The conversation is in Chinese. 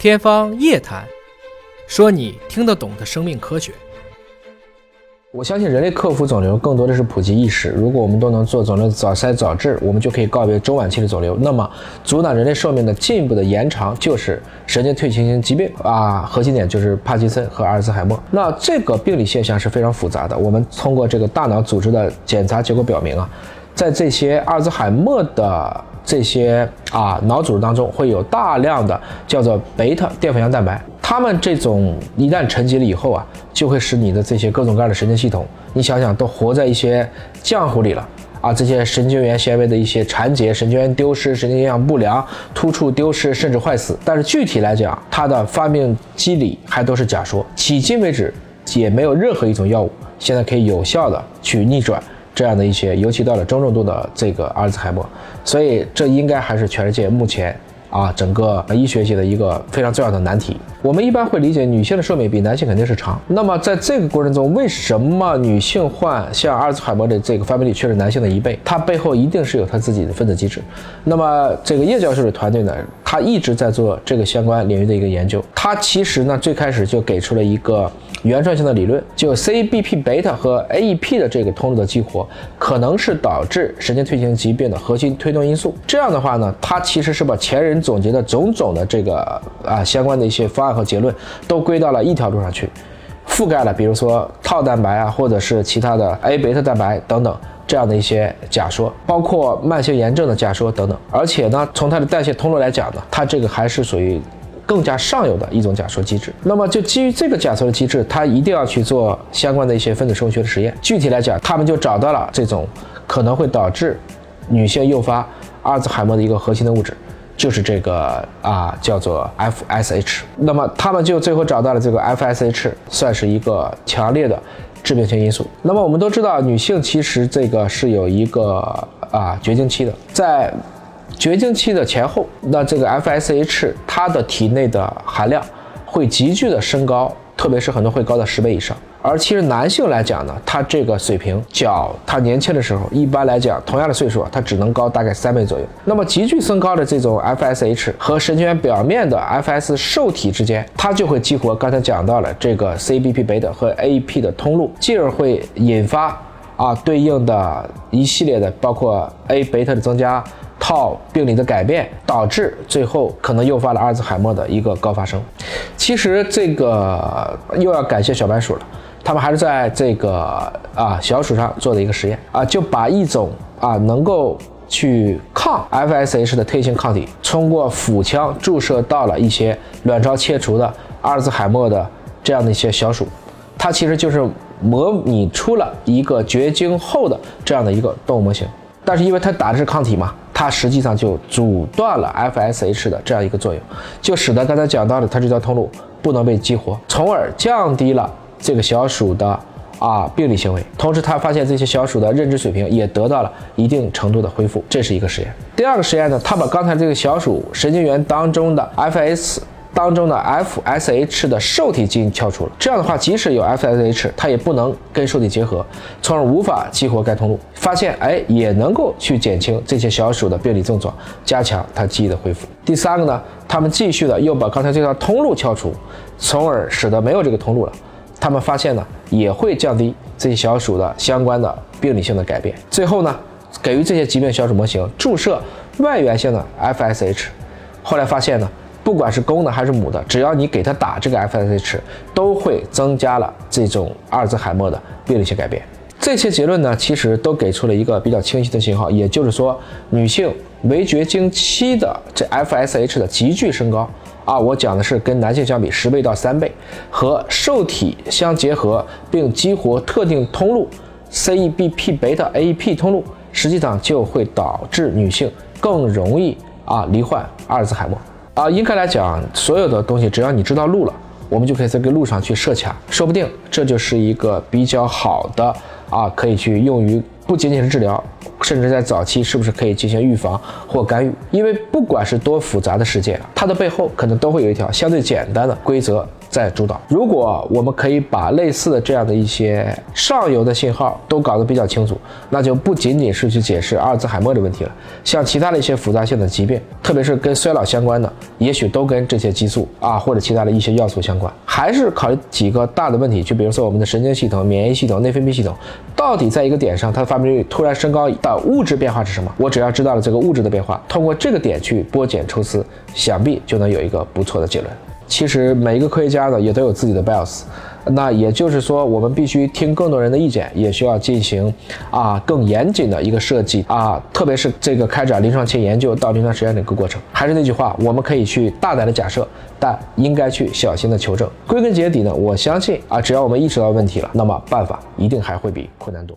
天方夜谭，说你听得懂的生命科学。我相信人类克服肿瘤更多的是普及意识。如果我们都能做肿瘤早筛早治，我们就可以告别中晚期的肿瘤。那么，阻挡人类寿命的进一步的延长就是神经退行性疾病啊，核心点就是帕金森和阿尔兹海默。那这个病理现象是非常复杂的。我们通过这个大脑组织的检查结果表明啊，在这些阿尔兹海默的这些啊脑组织当中会有大量的叫做贝塔淀粉样蛋白，它们这种一旦沉积了以后啊，就会使你的这些各种各样的神经系统，你想想都活在一些浆糊里了啊，这些神经元纤维的一些缠结、神经元丢失、神经营养不良、突触丢失，甚至坏死。但是具体来讲，它的发病机理还都是假说，迄今为止也没有任何一种药物现在可以有效的去逆转。这样的一些，尤其到了中重度的这个阿尔兹海默，所以这应该还是全世界目前啊整个医学界的一个非常重要的难题。我们一般会理解女性的寿命比男性肯定是长，那么在这个过程中，为什么女性患像阿尔兹海默的这个发病率却是男性的一倍？它背后一定是有它自己的分子机制。那么这个叶教授的团队呢，他一直在做这个相关领域的一个研究。他其实呢最开始就给出了一个。原创性的理论，就 CBP 贝塔和 AEP 的这个通路的激活，可能是导致神经退行疾病的核心推动因素。这样的话呢，他其实是把前人总结的种种的这个啊相关的一些方案和结论，都归到了一条路上去，覆盖了比如说套蛋白啊，或者是其他的 A 贝塔蛋白等等这样的一些假说，包括慢性炎症的假说等等。而且呢，从它的代谢通路来讲呢，它这个还是属于。更加上游的一种假说机制，那么就基于这个假说的机制，它一定要去做相关的一些分子生物学的实验。具体来讲，他们就找到了这种可能会导致女性诱发阿尔兹海默的一个核心的物质，就是这个啊叫做 FSH。那么他们就最后找到了这个 FSH，算是一个强烈的致病性因素。那么我们都知道，女性其实这个是有一个啊绝经期的，在。绝经期的前后，那这个 FSH 它的体内的含量会急剧的升高，特别是很多会高到十倍以上。而其实男性来讲呢，他这个水平较他年轻的时候，一般来讲同样的岁数，他只能高大概三倍左右。那么急剧升高的这种 FSH 和神经元表面的 FS 受体之间，它就会激活刚才讲到了这个 CBP 贝塔和 AEP 的通路，进而会引发啊对应的一系列的包括 A 贝塔的增加。套病理的改变导致最后可能诱发了阿尔兹海默的一个高发生。其实这个又要感谢小白鼠了，他们还是在这个啊小鼠上做的一个实验啊，就把一种啊能够去抗 FSH 的特性抗体，通过腹腔注射到了一些卵巢切除的阿尔兹海默的这样的一些小鼠，它其实就是模拟出了一个绝经后的这样的一个动物模型，但是因为它打的是抗体嘛。它实际上就阻断了 FSH 的这样一个作用，就使得刚才讲到的它这条通路不能被激活，从而降低了这个小鼠的啊病理行为。同时，他发现这些小鼠的认知水平也得到了一定程度的恢复，这是一个实验。第二个实验呢，他把刚才这个小鼠神经元当中的 FS。当中的 FSH 的受体基因敲除了，这样的话，即使有 FSH，它也不能跟受体结合，从而无法激活该通路。发现，哎，也能够去减轻这些小鼠的病理症状，加强它记忆的恢复。第三个呢，他们继续的又把刚才这条通路敲除，从而使得没有这个通路了。他们发现呢，也会降低这些小鼠的相关的病理性的改变。最后呢，给予这些疾病小鼠模型注射外源性的 FSH，后来发现呢。不管是公的还是母的，只要你给它打这个 FSH，都会增加了这种阿尔兹海默的病理性改变。这些结论呢，其实都给出了一个比较清晰的信号，也就是说，女性围绝经期的这 FSH 的急剧升高啊，我讲的是跟男性相比十倍到三倍，和受体相结合并激活特定通路 CEBP 贝塔 AEP 通路，实际上就会导致女性更容易啊罹患阿尔兹海默。啊，应该来讲，所有的东西只要你知道路了，我们就可以在这个路上去设卡，说不定这就是一个比较好的啊，可以去用于不仅仅是治疗，甚至在早期是不是可以进行预防或干预？因为不管是多复杂的事件，它的背后可能都会有一条相对简单的规则在主导。如果我们可以把类似的这样的一些上游的信号都搞得比较清楚，那就不仅仅是去解释阿尔兹海默的问题了，像其他的一些复杂性的疾病，特别是跟衰老相关的，也许都跟这些激素啊或者其他的一些要素相关。还是考虑几个大的问题，就比如说我们的神经系统、免疫系统、内分泌系统，到底在一个点上它的发病率突然升高的物质变化是什么？我只要知道了这个物质的变化，通过这个点去剥茧抽丝，想必就能有一个不错的结论。其实每一个科学家呢，也都有自己的 bias，那也就是说，我们必须听更多人的意见，也需要进行啊更严谨的一个设计啊，特别是这个开展临床前研究到临床实验的一个过程。还是那句话，我们可以去大胆的假设，但应该去小心的求证。归根结底呢，我相信啊，只要我们意识到问题了，那么办法一定还会比困难多。